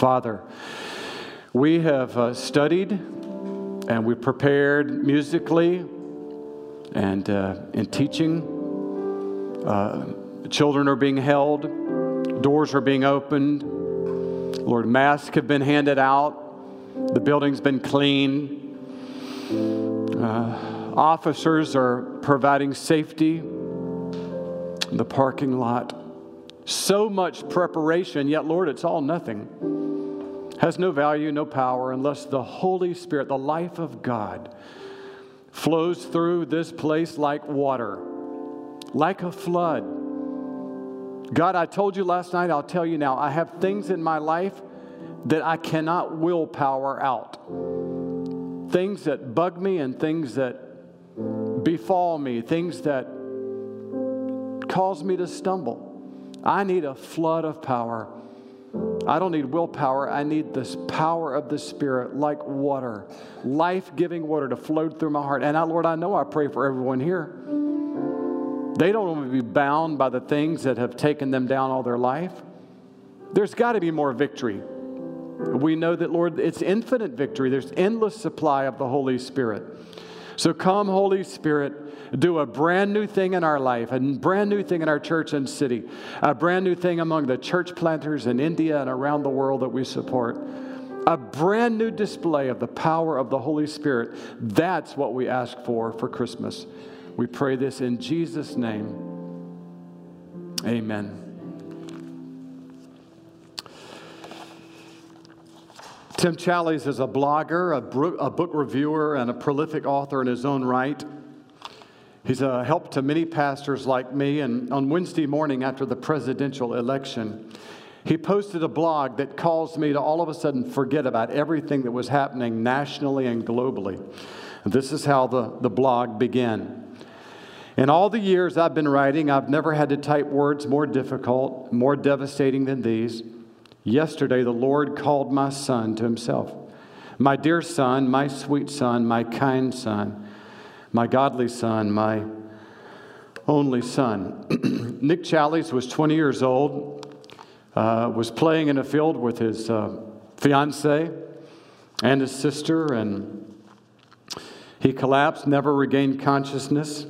Father, we have uh, studied and we prepared musically and uh, in teaching. Uh, children are being held, doors are being opened. Lord, masks have been handed out, the building's been cleaned. Uh, officers are providing safety in the parking lot. So much preparation, yet, Lord, it's all nothing. Has no value, no power, unless the Holy Spirit, the life of God, flows through this place like water, like a flood. God, I told you last night, I'll tell you now, I have things in my life that I cannot willpower out. Things that bug me and things that befall me, things that cause me to stumble. I need a flood of power. I don't need willpower. I need this power of the Spirit like water, life giving water to flow through my heart. And I, Lord, I know I pray for everyone here. They don't want to be bound by the things that have taken them down all their life. There's got to be more victory. We know that, Lord, it's infinite victory. There's endless supply of the Holy Spirit. So come, Holy Spirit, do a brand new thing in our life, a brand new thing in our church and city, a brand new thing among the church planters in India and around the world that we support. A brand new display of the power of the Holy Spirit. That's what we ask for for Christmas. We pray this in Jesus' name. Amen. Tim Challies is a blogger, a, book reviewer, and a prolific author in his own right. He's a help to many pastors like me. And on Wednesday morning after the presidential election, he posted a blog that caused me to all of a sudden forget about everything that was happening nationally and globally. This is how the, the blog began. In all the years I've been writing, I've never had to type words more difficult, more devastating than these. Yesterday, the Lord called my son to himself. My dear son, my sweet son, my kind son, my godly son, my only son. Nick Challies was 20 years old, uh, was playing in a field with his uh, fiance and his sister, and he collapsed, never regained consciousness.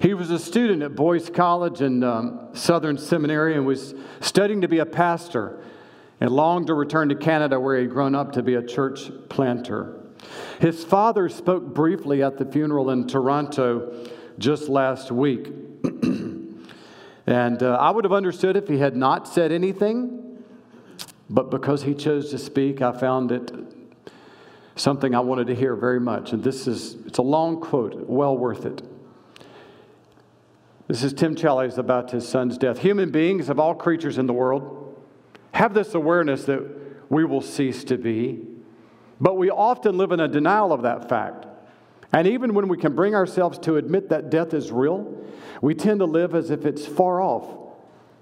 He was a student at Boyce College and um, Southern Seminary and was studying to be a pastor and longed to return to Canada where he'd grown up to be a church planter. His father spoke briefly at the funeral in Toronto just last week. and uh, I would have understood if he had not said anything, but because he chose to speak, I found it something I wanted to hear very much. And this is, it's a long quote, well worth it. This is Tim Challies about his son's death. Human beings, of all creatures in the world, have this awareness that we will cease to be, but we often live in a denial of that fact. And even when we can bring ourselves to admit that death is real, we tend to live as if it's far off.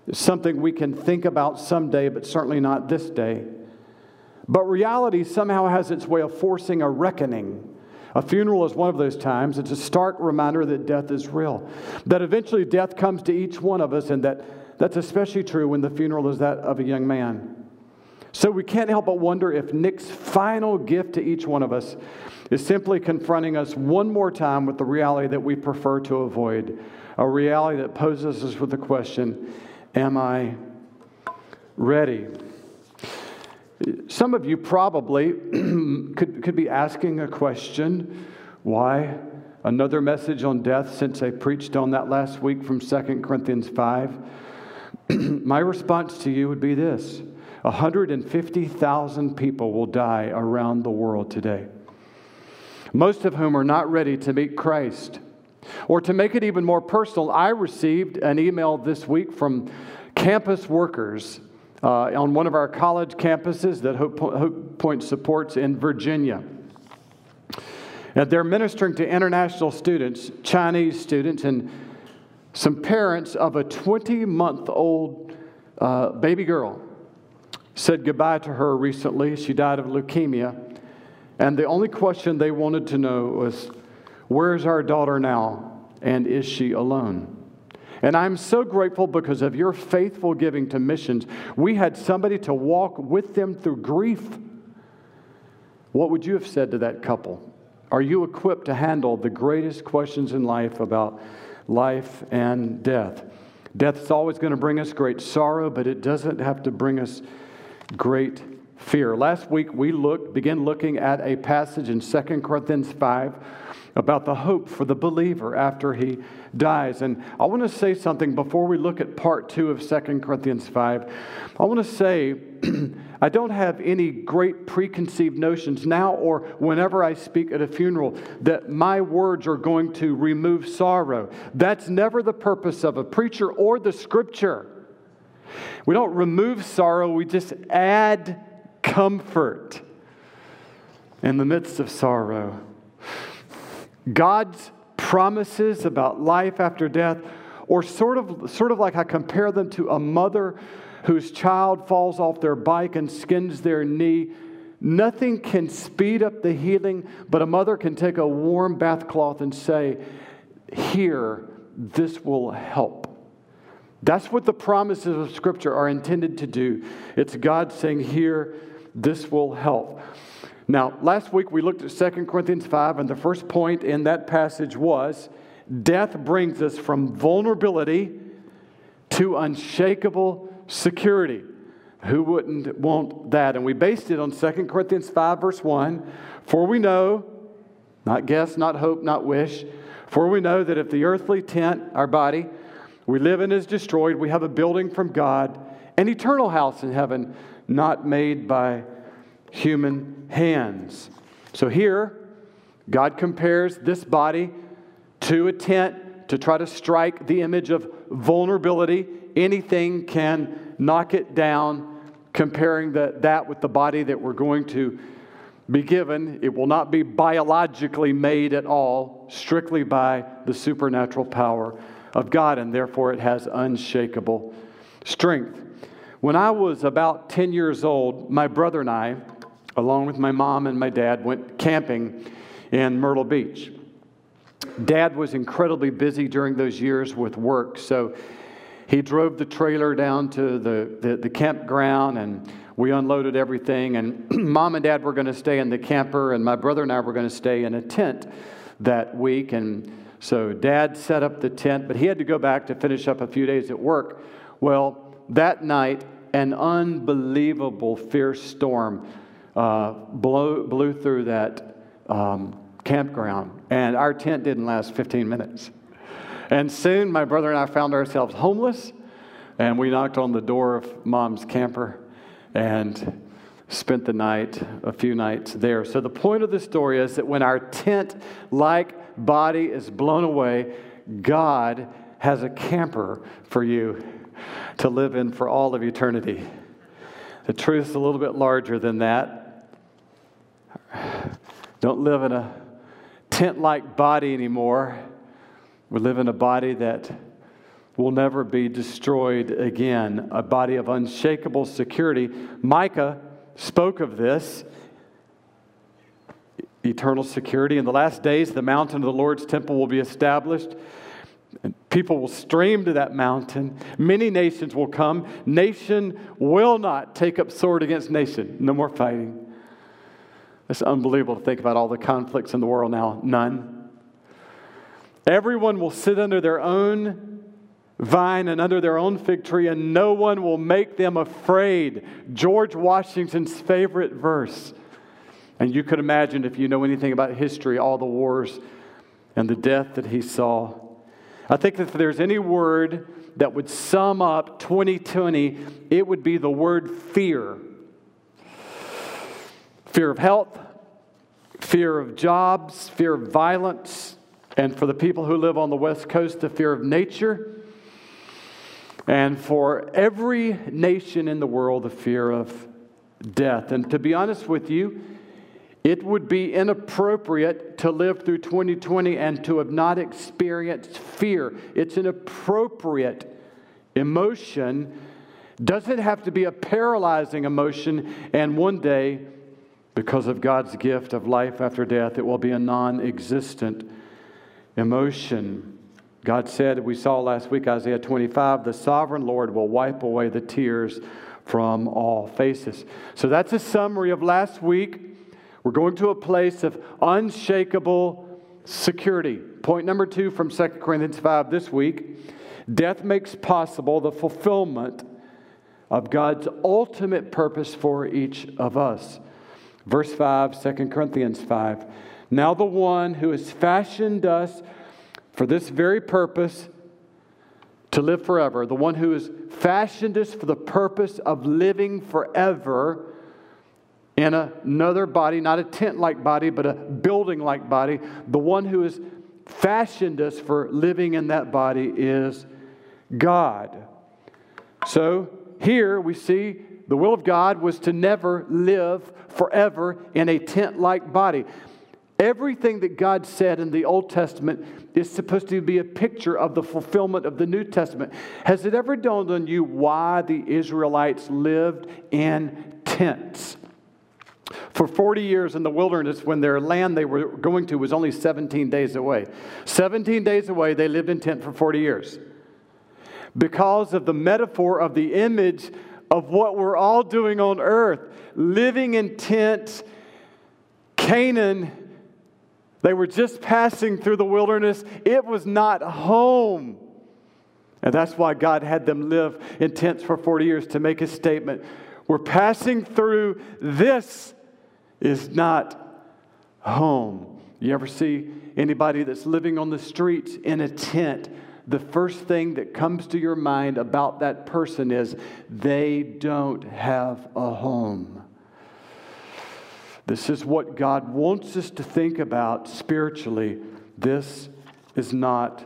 It's something we can think about someday, but certainly not this day. But reality somehow has its way of forcing a reckoning. A funeral is one of those times. It's a stark reminder that death is real, that eventually death comes to each one of us, and that that's especially true when the funeral is that of a young man. So we can't help but wonder if Nick's final gift to each one of us is simply confronting us one more time with the reality that we prefer to avoid, a reality that poses us with the question Am I ready? Some of you probably could, could be asking a question why another message on death since I preached on that last week from 2 Corinthians 5? My response to you would be this 150,000 people will die around the world today, most of whom are not ready to meet Christ. Or to make it even more personal, I received an email this week from campus workers uh, on one of our college campuses that Hope, Hope Point supports in Virginia. And they're ministering to international students, Chinese students, and some parents of a 20 month old uh, baby girl said goodbye to her recently. She died of leukemia. And the only question they wanted to know was, Where's our daughter now? And is she alone? And I'm so grateful because of your faithful giving to missions. We had somebody to walk with them through grief. What would you have said to that couple? Are you equipped to handle the greatest questions in life about life and death? Death is always going to bring us great sorrow, but it doesn't have to bring us great fear. Last week we looked, began looking at a passage in 2 Corinthians 5 about the hope for the believer after he dies. And I want to say something before we look at part two of 2 Corinthians 5. I want to say I don't have any great preconceived notions now or whenever I speak at a funeral that my words are going to remove sorrow. That's never the purpose of a preacher or the scripture. We don't remove sorrow, we just add comfort in the midst of sorrow. God's promises about life after death, or sort of, sort of like I compare them to a mother whose child falls off their bike and skins their knee. Nothing can speed up the healing, but a mother can take a warm bath cloth and say, Here, this will help. That's what the promises of Scripture are intended to do. It's God saying, Here, this will help. Now, last week we looked at 2 Corinthians 5, and the first point in that passage was death brings us from vulnerability to unshakable security. Who wouldn't want that? And we based it on 2 Corinthians 5, verse 1. For we know, not guess, not hope, not wish, for we know that if the earthly tent, our body, we live in is destroyed, we have a building from God, an eternal house in heaven, not made by human hands. So here, God compares this body to a tent to try to strike the image of vulnerability. Anything can knock it down, comparing the, that with the body that we're going to be given. It will not be biologically made at all, strictly by the supernatural power of God, and therefore it has unshakable strength. When I was about 10 years old, my brother and I, along with my mom and my dad, went camping in Myrtle Beach. Dad was incredibly busy during those years with work, so he drove the trailer down to the, the, the campground and we unloaded everything. And mom and dad were going to stay in the camper, and my brother and I were going to stay in a tent that week. And so dad set up the tent, but he had to go back to finish up a few days at work. Well, that night, an unbelievable fierce storm uh, blew, blew through that um, campground, and our tent didn't last 15 minutes. And soon my brother and I found ourselves homeless, and we knocked on the door of mom's camper and spent the night, a few nights there. So the point of the story is that when our tent like body is blown away, God has a camper for you to live in for all of eternity. The truth is a little bit larger than that. Don't live in a tent like body anymore. We live in a body that will never be destroyed again, a body of unshakable security. Micah spoke of this eternal security. In the last days, the mountain of the Lord's temple will be established and people will stream to that mountain. Many nations will come. Nation will not take up sword against nation. No more fighting. It's unbelievable to think about all the conflicts in the world now. None. Everyone will sit under their own vine and under their own fig tree, and no one will make them afraid. George Washington's favorite verse. And you could imagine, if you know anything about history, all the wars and the death that he saw. I think that if there's any word that would sum up 2020, it would be the word fear. Fear of health, fear of jobs, fear of violence, and for the people who live on the West Coast, the fear of nature. And for every nation in the world, the fear of death. And to be honest with you, it would be inappropriate to live through 2020 and to have not experienced fear. It's an appropriate emotion. Doesn't have to be a paralyzing emotion, and one day, because of God's gift of life after death, it will be a non existent emotion. God said, we saw last week, Isaiah 25, the sovereign Lord will wipe away the tears from all faces. So that's a summary of last week. We're going to a place of unshakable security. Point number two from 2 Corinthians 5 this week death makes possible the fulfillment of God's ultimate purpose for each of us. Verse 5, 2 Corinthians 5. Now the one who has fashioned us for this very purpose to live forever, the one who has fashioned us for the purpose of living forever in another body, not a tent like body, but a building like body, the one who has fashioned us for living in that body is God. So here we see the will of God was to never live forever in a tent like body. Everything that God said in the Old Testament is supposed to be a picture of the fulfillment of the New Testament. Has it ever dawned on you why the Israelites lived in tents? For 40 years in the wilderness, when their land they were going to was only 17 days away. 17 days away, they lived in tent for 40 years. Because of the metaphor of the image of what we're all doing on earth, living in tents, Canaan they were just passing through the wilderness, it was not home. And that's why God had them live in tents for 40 years to make a statement. We're passing through, this is not home. You ever see anybody that's living on the streets in a tent? The first thing that comes to your mind about that person is they don't have a home. This is what God wants us to think about spiritually. This is not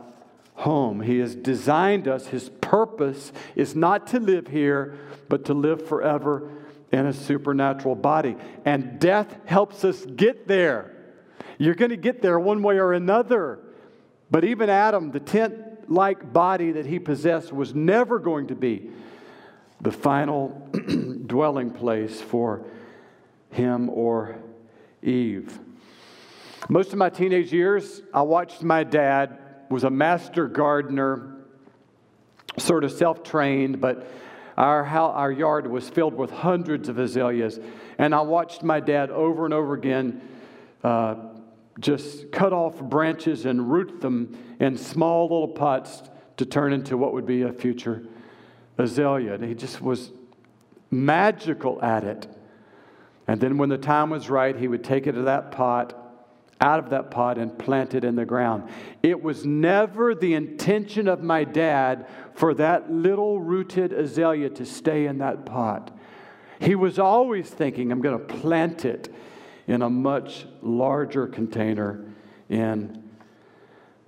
home. He has designed us. His purpose is not to live here, but to live forever in a supernatural body. And death helps us get there. You're going to get there one way or another. But even Adam, the tent like body that he possessed, was never going to be the final dwelling place for him or Eve. Most of my teenage years, I watched my dad was a master gardener, sort of self-trained, but our, our yard was filled with hundreds of azaleas. And I watched my dad over and over again uh, just cut off branches and root them in small little pots to turn into what would be a future azalea. And he just was magical at it. And then when the time was right, he would take it to that pot, out of that pot, and plant it in the ground. It was never the intention of my dad for that little rooted azalea to stay in that pot. He was always thinking, I'm going to plant it in a much larger container in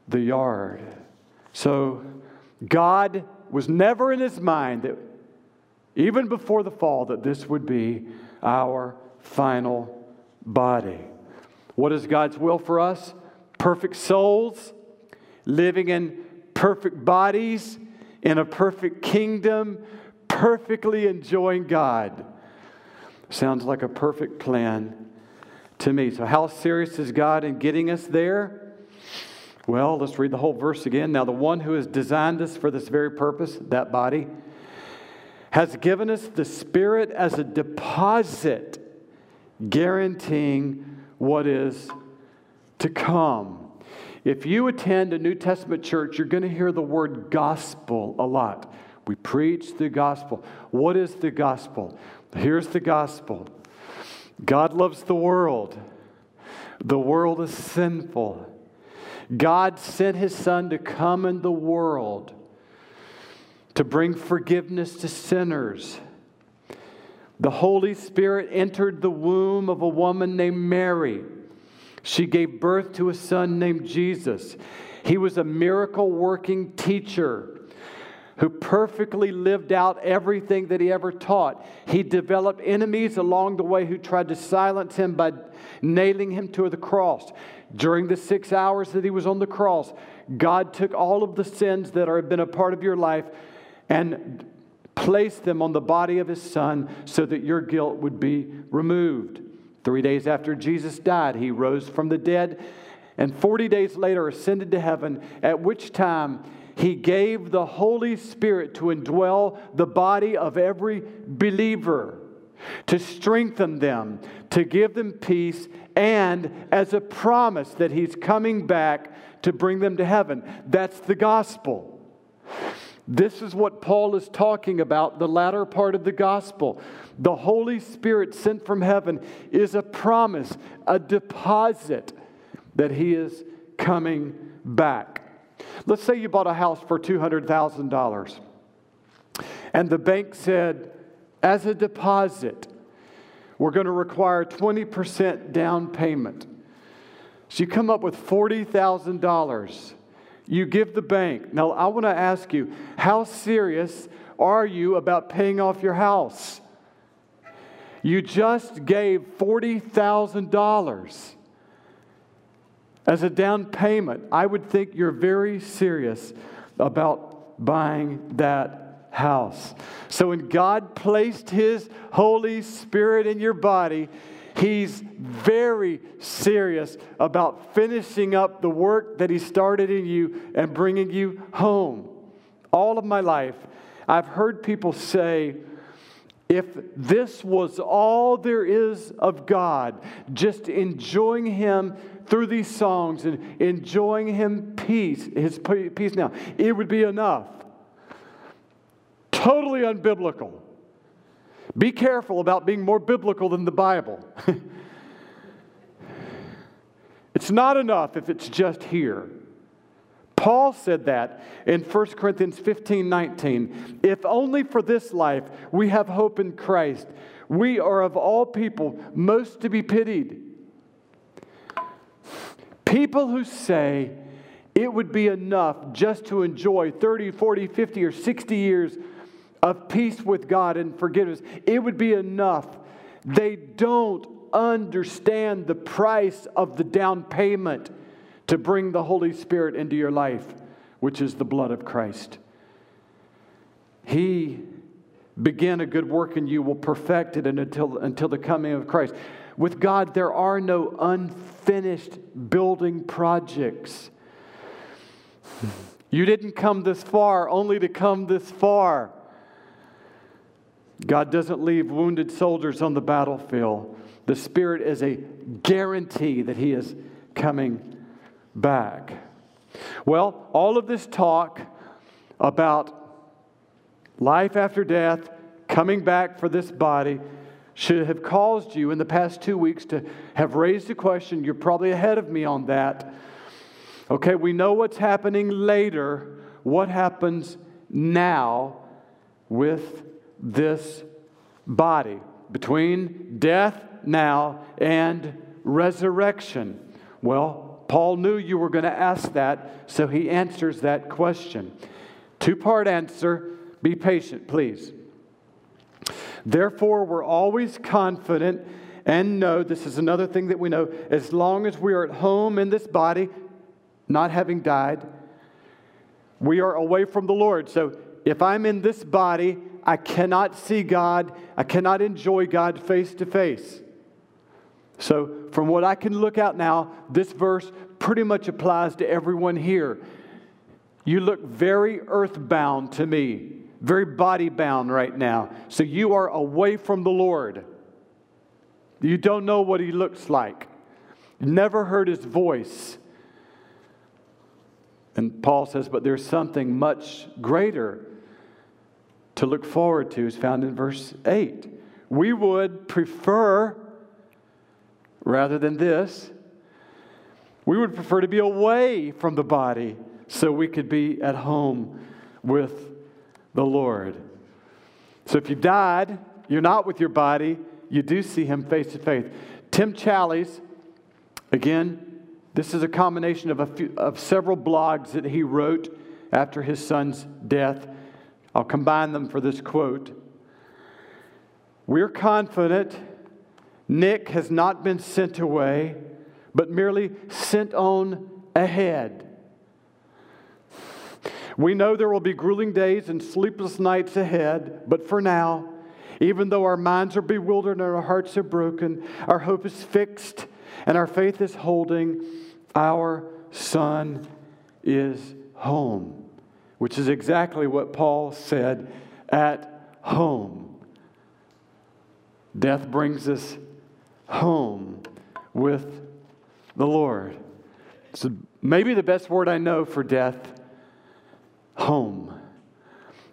the yard. So God was never in his mind that even before the fall that this would be our final body. What is God's will for us? Perfect souls, living in perfect bodies, in a perfect kingdom, perfectly enjoying God. Sounds like a perfect plan to me. So, how serious is God in getting us there? Well, let's read the whole verse again. Now, the one who has designed us for this very purpose, that body, has given us the Spirit as a deposit guaranteeing what is to come. If you attend a New Testament church, you're going to hear the word gospel a lot. We preach the gospel. What is the gospel? Here's the gospel God loves the world, the world is sinful. God sent his son to come in the world to bring forgiveness to sinners the Holy Spirit entered the womb of a woman named Mary. She gave birth to a son named Jesus. He was a miracle working teacher who perfectly lived out everything that he ever taught. He developed enemies along the way who tried to silence him by nailing him to the cross. During the six hours that he was on the cross, God took all of the sins that have been a part of your life and placed them on the body of his son so that your guilt would be removed. Three days after Jesus died, he rose from the dead and 40 days later ascended to heaven, at which time he gave the Holy Spirit to indwell the body of every believer, to strengthen them, to give them peace, and as a promise that he's coming back to bring them to heaven. That's the gospel. This is what Paul is talking about, the latter part of the gospel. The Holy Spirit sent from heaven is a promise, a deposit that he is coming back. Let's say you bought a house for $200,000 and the bank said, as a deposit, we're going to require 20% down payment. So you come up with $40,000. You give the bank. Now, I want to ask you, how serious are you about paying off your house? You just gave $40,000 as a down payment. I would think you're very serious about buying that house. So when God placed His Holy Spirit in your body, He's very serious about finishing up the work that He started in you and bringing you home. All of my life, I've heard people say, if this was all there is of God, just enjoying Him through these songs and enjoying Him peace, His peace now, it would be enough. Totally unbiblical. Be careful about being more biblical than the Bible. it's not enough if it's just here. Paul said that in 1 Corinthians 15 19. If only for this life we have hope in Christ, we are of all people most to be pitied. People who say it would be enough just to enjoy 30, 40, 50, or 60 years of peace with God and forgiveness, it would be enough. They don't understand the price of the down payment to bring the Holy Spirit into your life, which is the blood of Christ. He began a good work in you, will perfect it until, until the coming of Christ. With God, there are no unfinished building projects. You didn't come this far only to come this far. God doesn't leave wounded soldiers on the battlefield. The Spirit is a guarantee that He is coming back. Well, all of this talk about life after death, coming back for this body, should have caused you in the past two weeks to have raised a question. You're probably ahead of me on that. Okay, we know what's happening later. What happens now with this body between death now and resurrection? Well, Paul knew you were going to ask that, so he answers that question. Two part answer. Be patient, please. Therefore, we're always confident and know this is another thing that we know as long as we are at home in this body, not having died, we are away from the Lord. So if I'm in this body, I cannot see God, I cannot enjoy God face to face. So, from what I can look out now, this verse pretty much applies to everyone here. You look very earthbound to me, very body bound right now. So, you are away from the Lord. You don't know what He looks like, You never heard His voice. And Paul says, but there's something much greater to look forward to is found in verse 8. We would prefer, rather than this, we would prefer to be away from the body so we could be at home with the Lord. So if you died, you're not with your body, you do see him face to face. Tim Challies, again, this is a combination of, a few, of several blogs that he wrote after his son's death. I'll combine them for this quote. We're confident Nick has not been sent away, but merely sent on ahead. We know there will be grueling days and sleepless nights ahead, but for now, even though our minds are bewildered and our hearts are broken, our hope is fixed and our faith is holding Our son is home, which is exactly what Paul said at home. Death brings us home with the Lord. So maybe the best word I know for death home.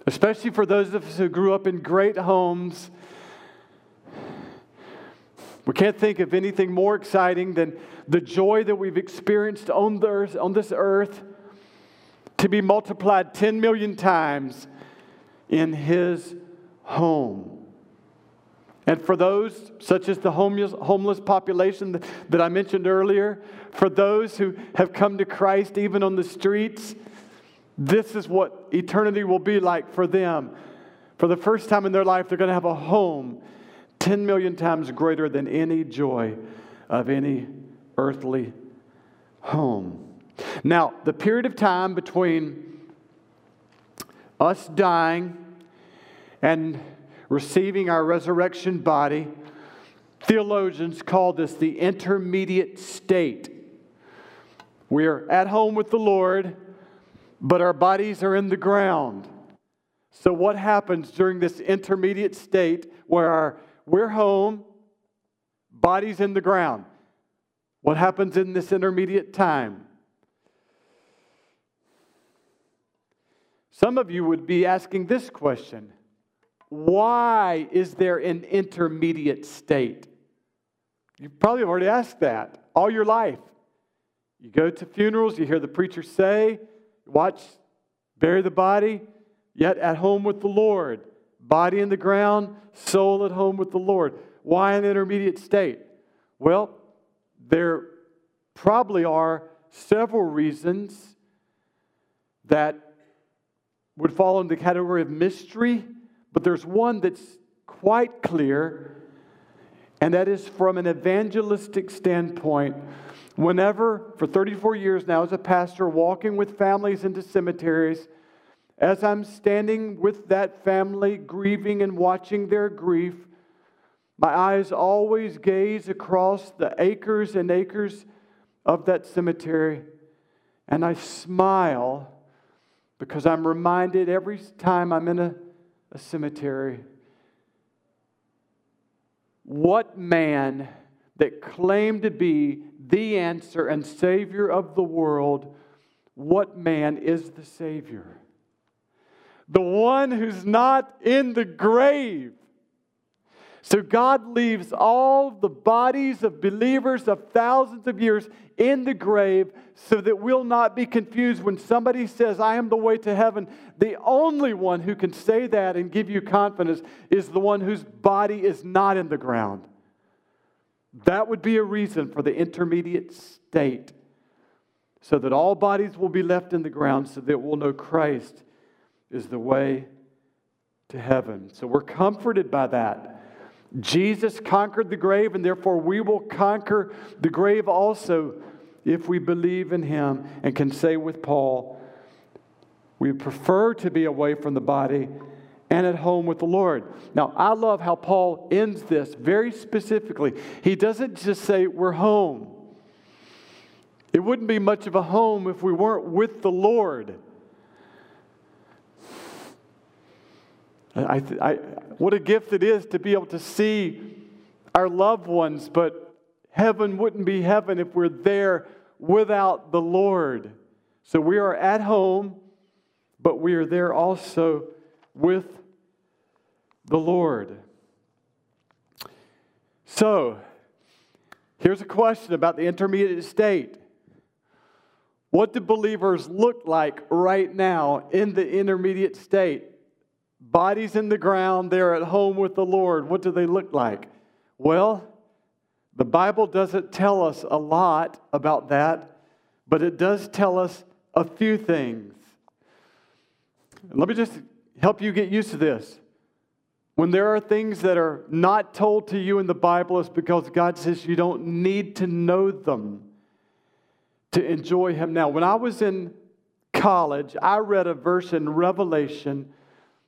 Especially for those of us who grew up in great homes. We can't think of anything more exciting than the joy that we've experienced on, the earth, on this earth to be multiplied 10 million times in His home. And for those, such as the homeless, homeless population that, that I mentioned earlier, for those who have come to Christ even on the streets, this is what eternity will be like for them. For the first time in their life, they're going to have a home 10 million times greater than any joy of any earthly home. Now, the period of time between us dying and receiving our resurrection body, theologians call this the intermediate state. We're at home with the Lord, but our bodies are in the ground. So, what happens during this intermediate state where our, we're home, bodies in the ground? What happens in this intermediate time? Some of you would be asking this question why is there an intermediate state? You probably have already asked that all your life. You go to funerals, you hear the preacher say, watch, bury the body, yet at home with the Lord. Body in the ground, soul at home with the Lord. Why an intermediate state? Well, there probably are several reasons that would fall in the category of mystery but there's one that's quite clear, and that is from an evangelistic standpoint. Whenever, for 34 years now, as a pastor, walking with families into cemeteries, as I'm standing with that family, grieving and watching their grief, my eyes always gaze across the acres and acres of that cemetery, and I smile because I'm reminded every time I'm in a a cemetery. What man that claimed to be the answer and Savior of the world, what man is the Savior? The one who's not in the grave. So God leaves all the bodies of believers of thousands of years in the grave so that we'll not be confused when somebody says, I am the way to heaven. The only one who can say that and give you confidence is the one whose body is not in the ground. That would be a reason for the intermediate state so that all bodies will be left in the ground so that we'll know Christ is the way to heaven. So we're comforted by that. Jesus conquered the grave, and therefore we will conquer the grave also if we believe in him and can say with Paul, we prefer to be away from the body and at home with the Lord. Now, I love how Paul ends this very specifically. He doesn't just say, We're home. It wouldn't be much of a home if we weren't with the Lord. I, I, what a gift it is to be able to see our loved ones, but heaven wouldn't be heaven if we're there without the Lord. So we are at home, but we are there also with the Lord. So, here's a question about the intermediate state. What do believers look like right now in the intermediate state? Bodies in the ground, they're at home with the Lord. What do they look like? Well, the Bible doesn't tell us a lot about that, but it does tell us a few things. Let me just help you get used to this. When there are things that are not told to you in the Bible, it's because God says you don't need to know them to enjoy Him now. When I was in college, I read a verse in Revelation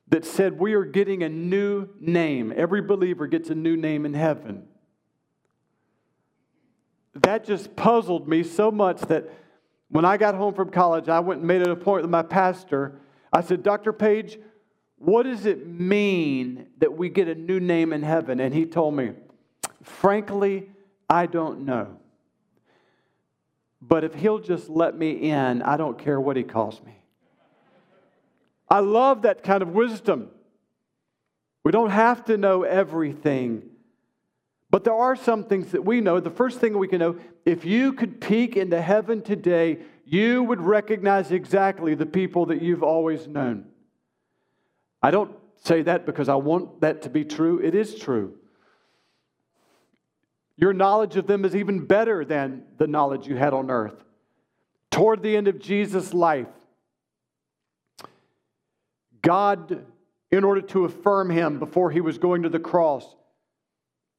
that said we are getting a new name. Every believer gets a new name in heaven. that just puzzled me so much that when I got home from college, I went and made an appointment with my pastor. I said, Dr. Page, what does it mean that we get a new name in heaven? And he told me, frankly, I don't know. But if he'll just let me in, I don't care what he calls me. I love that kind of wisdom. We don't have to know everything. But there are some things that we know. The first thing we can know if you could peek into heaven today, you would recognize exactly the people that you've always known. I don't say that because I want that to be true. It is true. Your knowledge of them is even better than the knowledge you had on earth. Toward the end of Jesus' life, God, in order to affirm him before he was going to the cross,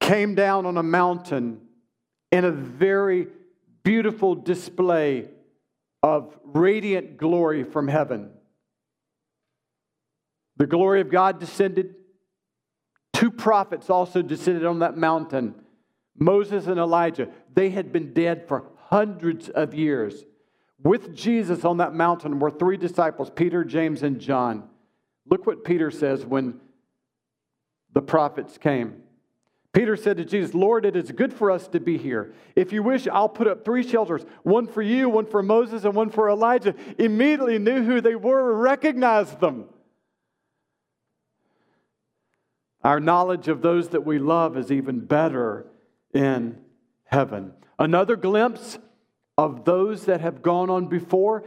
came down on a mountain in a very beautiful display of radiant glory from heaven. The glory of God descended. Two prophets also descended on that mountain Moses and Elijah. They had been dead for hundreds of years. With Jesus on that mountain were three disciples Peter, James, and John. Look what Peter says when the prophets came. Peter said to Jesus, Lord, it is good for us to be here. If you wish, I'll put up three shelters one for you, one for Moses, and one for Elijah. Immediately knew who they were, recognized them. Our knowledge of those that we love is even better in heaven. Another glimpse of those that have gone on before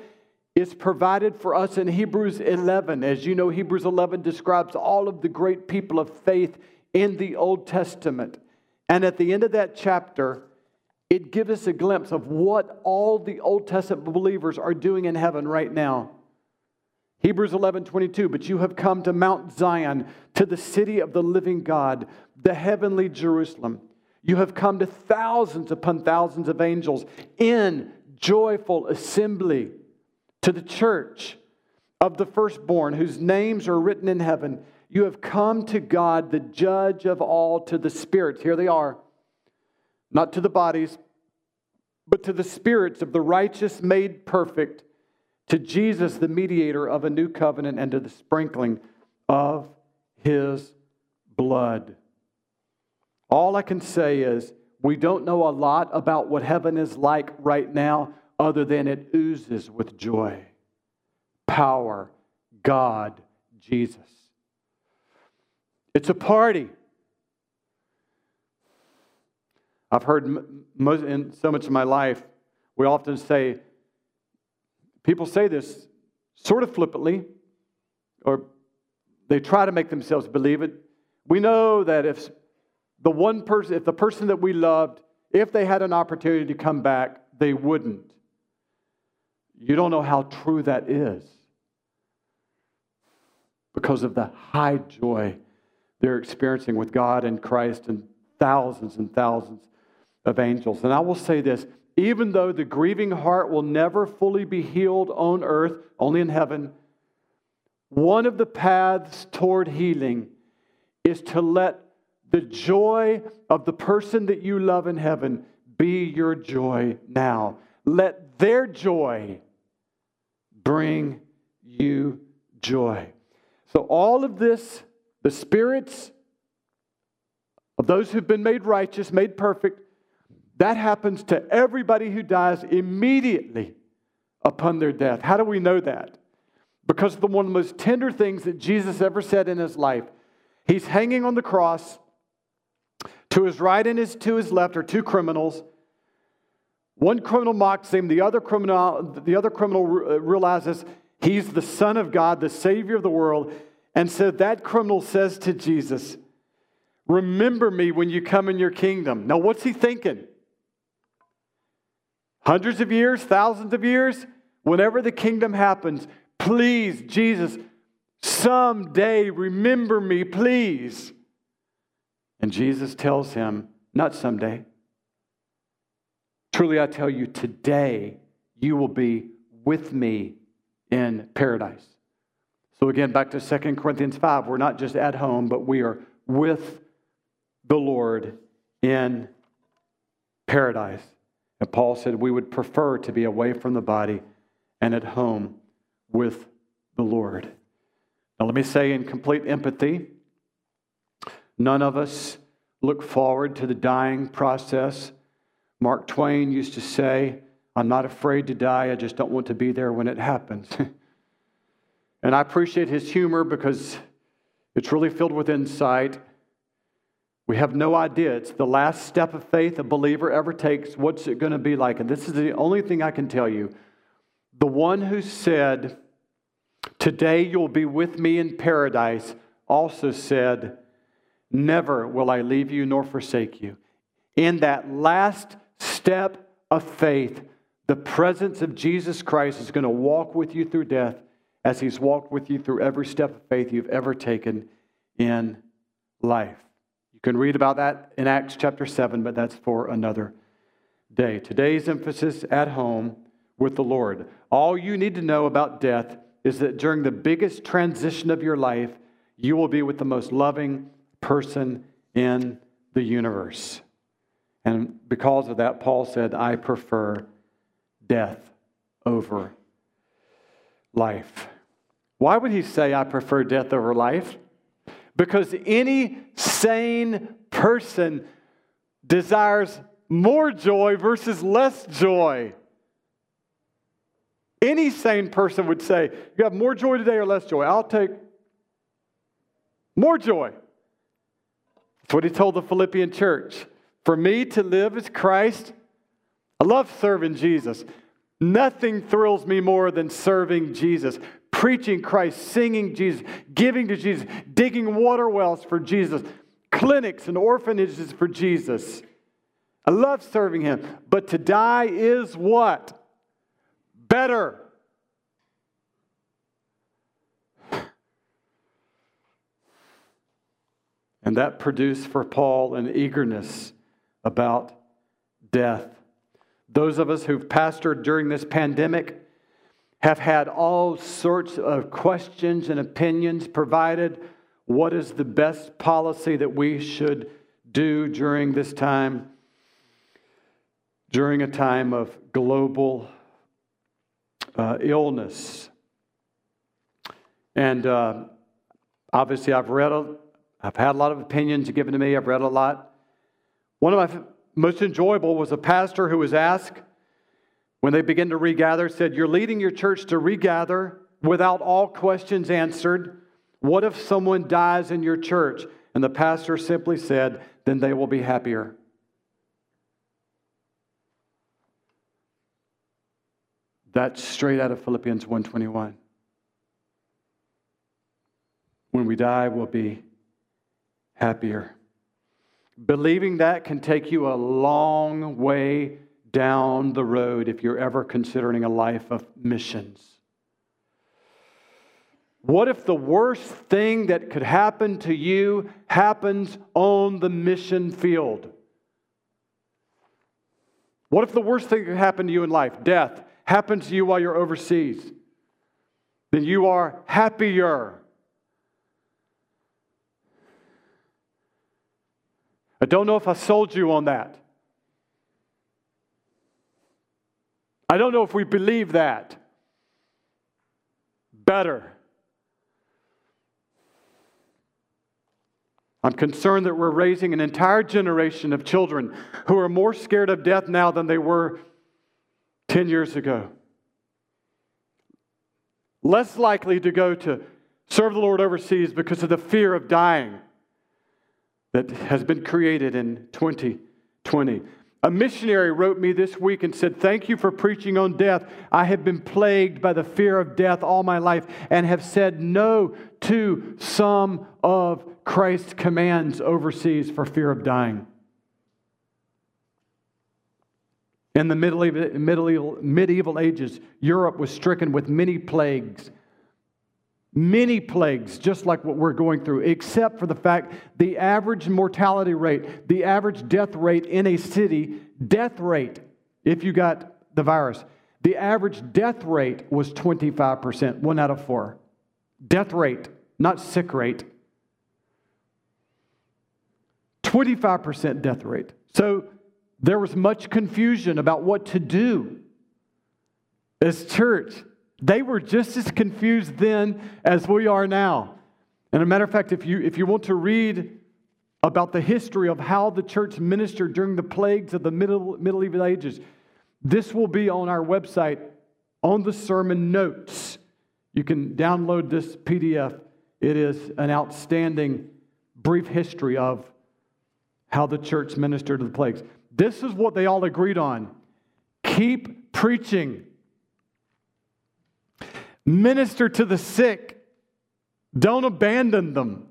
is provided for us in Hebrews 11. As you know, Hebrews 11 describes all of the great people of faith in the Old Testament. And at the end of that chapter, it gives us a glimpse of what all the Old Testament believers are doing in heaven right now. Hebrews 11 22, but you have come to Mount Zion, to the city of the living God, the heavenly Jerusalem. You have come to thousands upon thousands of angels in joyful assembly to the church of the firstborn whose names are written in heaven. You have come to God, the judge of all, to the spirits. Here they are. Not to the bodies, but to the spirits of the righteous made perfect to Jesus, the mediator of a new covenant, and to the sprinkling of his blood. All I can say is we don't know a lot about what heaven is like right now, other than it oozes with joy, power, God, Jesus. It's a party. I've heard in so much of my life, we often say, People say this sort of flippantly, or they try to make themselves believe it. We know that if the one person, if the person that we loved, if they had an opportunity to come back, they wouldn't. You don't know how true that is because of the high joy they're experiencing with God and Christ and thousands and thousands of angels. And I will say this even though the grieving heart will never fully be healed on earth, only in heaven, one of the paths toward healing is to let the joy of the person that you love in heaven be your joy now. Let their joy bring you joy. So, all of this, the spirits of those who've been made righteous, made perfect, that happens to everybody who dies immediately upon their death. How do we know that? Because the one of the most tender things that Jesus ever said in his life, he's hanging on the cross. To his right and his, to his left are two criminals. One criminal mocks him, the other criminal, the other criminal uh, realizes he's the Son of God, the Savior of the world. And so that criminal says to Jesus, Remember me when you come in your kingdom. Now, what's he thinking? Hundreds of years, thousands of years, whenever the kingdom happens, please, Jesus, someday remember me, please. And Jesus tells him, not someday. Truly, I tell you, today you will be with me in paradise. So, again, back to 2 Corinthians 5, we're not just at home, but we are with the Lord in paradise. And Paul said we would prefer to be away from the body and at home with the Lord. Now, let me say in complete empathy, none of us look forward to the dying process. Mark Twain used to say, I'm not afraid to die, I just don't want to be there when it happens. and I appreciate his humor because it's really filled with insight. We have no idea. It's the last step of faith a believer ever takes. What's it going to be like? And this is the only thing I can tell you. The one who said, Today you'll be with me in paradise, also said, Never will I leave you nor forsake you. In that last step of faith, the presence of Jesus Christ is going to walk with you through death as he's walked with you through every step of faith you've ever taken in life. Can read about that in Acts chapter 7, but that's for another day. Today's emphasis at home with the Lord. All you need to know about death is that during the biggest transition of your life, you will be with the most loving person in the universe. And because of that, Paul said, I prefer death over life. Why would he say, I prefer death over life? Because any sane person desires more joy versus less joy. Any sane person would say, You have more joy today or less joy? I'll take more joy. That's what he told the Philippian church. For me to live as Christ, I love serving Jesus. Nothing thrills me more than serving Jesus, preaching Christ, singing Jesus, giving to Jesus, digging water wells for Jesus, clinics and orphanages for Jesus. I love serving him. But to die is what? Better. And that produced for Paul an eagerness about death. Those of us who've pastored during this pandemic have had all sorts of questions and opinions provided. What is the best policy that we should do during this time? During a time of global uh, illness. And uh, obviously, I've read, a, I've had a lot of opinions given to me, I've read a lot. One of my most enjoyable was a pastor who was asked when they began to regather, said, You're leading your church to regather without all questions answered. What if someone dies in your church? And the pastor simply said, Then they will be happier. That's straight out of Philippians 121. When we die, we'll be happier. Believing that can take you a long way down the road if you're ever considering a life of missions. What if the worst thing that could happen to you happens on the mission field? What if the worst thing that could happen to you in life, death, happens to you while you're overseas? Then you are happier. I don't know if I sold you on that. I don't know if we believe that. Better. I'm concerned that we're raising an entire generation of children who are more scared of death now than they were 10 years ago. Less likely to go to serve the Lord overseas because of the fear of dying that has been created in 2020. A missionary wrote me this week and said, Thank you for preaching on death. I have been plagued by the fear of death all my life and have said no to some of Christ's commands overseas for fear of dying. In the medieval, medieval, medieval ages, Europe was stricken with many plagues many plagues, just like what we're going through, except for the fact the average mortality rate, the average death rate in a city, death rate, if you got the virus, the average death rate was 25%, one out of four. Death rate, not sick rate. 25% death rate. So there was much confusion about what to do as church. They were just as confused then as we are now. And a matter of fact, if you, if you want to read about the history of how the church ministered during the plagues of the middle, medieval ages, this will be on our website on the sermon notes. You can download this PDF. It is an outstanding brief history of how the church ministered to the plagues. This is what they all agreed on keep preaching, minister to the sick, don't abandon them.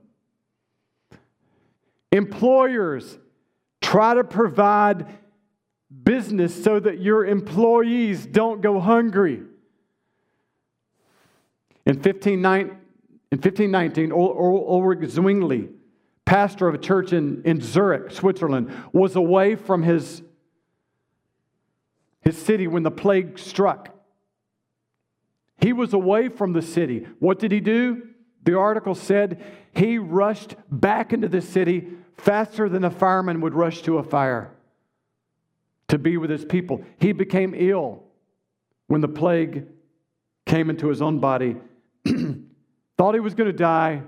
Employers, try to provide business so that your employees don't go hungry. In 1519, in 1519 Ulrich Zwingli, pastor of a church in, in Zurich, Switzerland, was away from his, his city when the plague struck. He was away from the city. What did he do? The article said he rushed back into the city faster than a fireman would rush to a fire to be with his people. He became ill when the plague came into his own body. Thought he was going to die.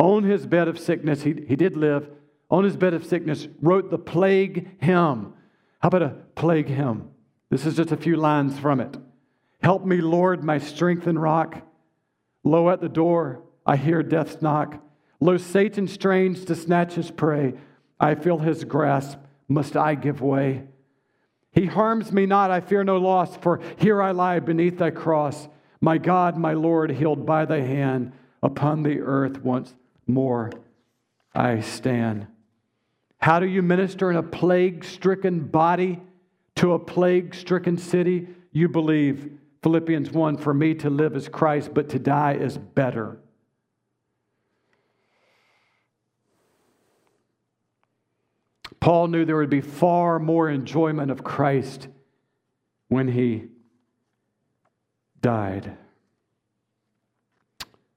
On his bed of sickness, he, he did live. On his bed of sickness, wrote the plague hymn. How about a plague hymn? This is just a few lines from it. Help me, Lord, my strength and rock. Lo, at the door, I hear death's knock. Lo, Satan strains to snatch his prey. I feel his grasp. Must I give way? He harms me not, I fear no loss, for here I lie beneath thy cross. My God, my Lord, healed by thy hand, upon the earth once more I stand. How do you minister in a plague stricken body to a plague stricken city? You believe, Philippians 1 For me to live is Christ, but to die is better. Paul knew there would be far more enjoyment of Christ when he died.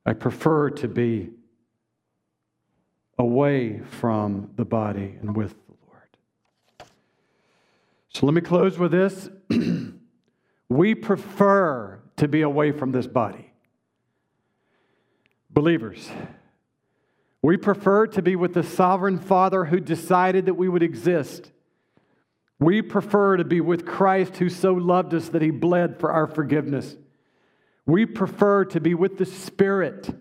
I prefer to be away from the body and with the Lord. So let me close with this. we prefer to be away from this body. Believers, we prefer to be with the sovereign Father who decided that we would exist. We prefer to be with Christ who so loved us that he bled for our forgiveness. We prefer to be with the Spirit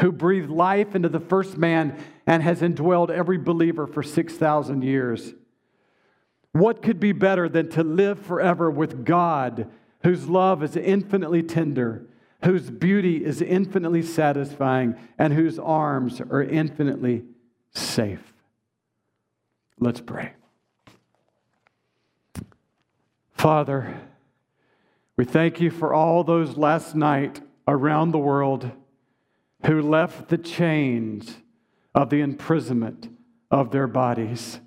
who breathed life into the first man and has indwelled every believer for 6,000 years. What could be better than to live forever with God, whose love is infinitely tender, whose beauty is infinitely satisfying, and whose arms are infinitely safe. Let's pray. Father, we thank you for all those last night around the world who left the chains of the imprisonment of their bodies.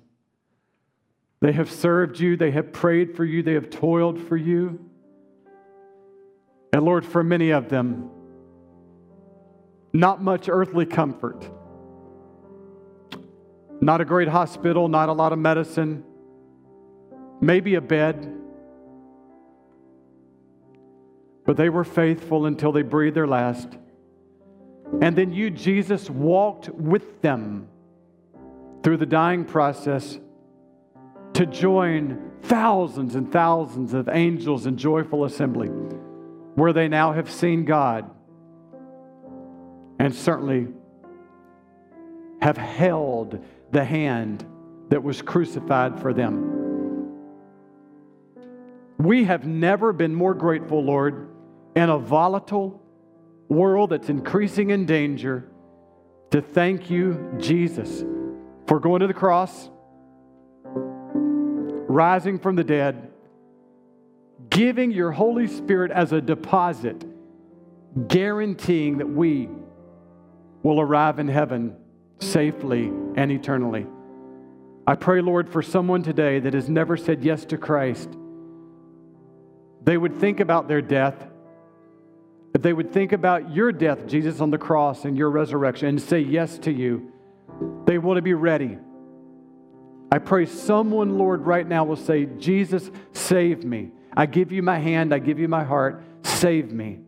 They have served you, they have prayed for you, they have toiled for you. And Lord, for many of them, not much earthly comfort, not a great hospital, not a lot of medicine, maybe a bed. But they were faithful until they breathed their last. And then you, Jesus, walked with them through the dying process to join thousands and thousands of angels in joyful assembly where they now have seen God and certainly have held the hand that was crucified for them. We have never been more grateful, Lord, in a volatile world that's increasing in danger, to thank you, Jesus, for going to the cross, rising from the dead giving your Holy Spirit as a deposit, guaranteeing that we will arrive in heaven safely and eternally. I pray, Lord, for someone today that has never said yes to Christ, they would think about their death. If they would think about your death, Jesus, on the cross and your resurrection, and say yes to you, they want to be ready. I pray someone, Lord, right now will say, Jesus, save me. I give you my hand, I give you my heart, save me.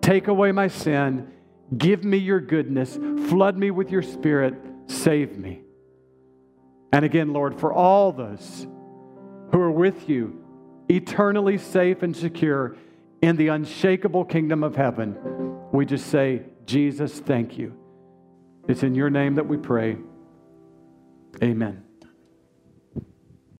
Take away my sin, give me your goodness, flood me with your spirit, save me. And again, Lord, for all those who are with you, eternally safe and secure in the unshakable kingdom of heaven, we just say, Jesus, thank you. It's in your name that we pray. Amen.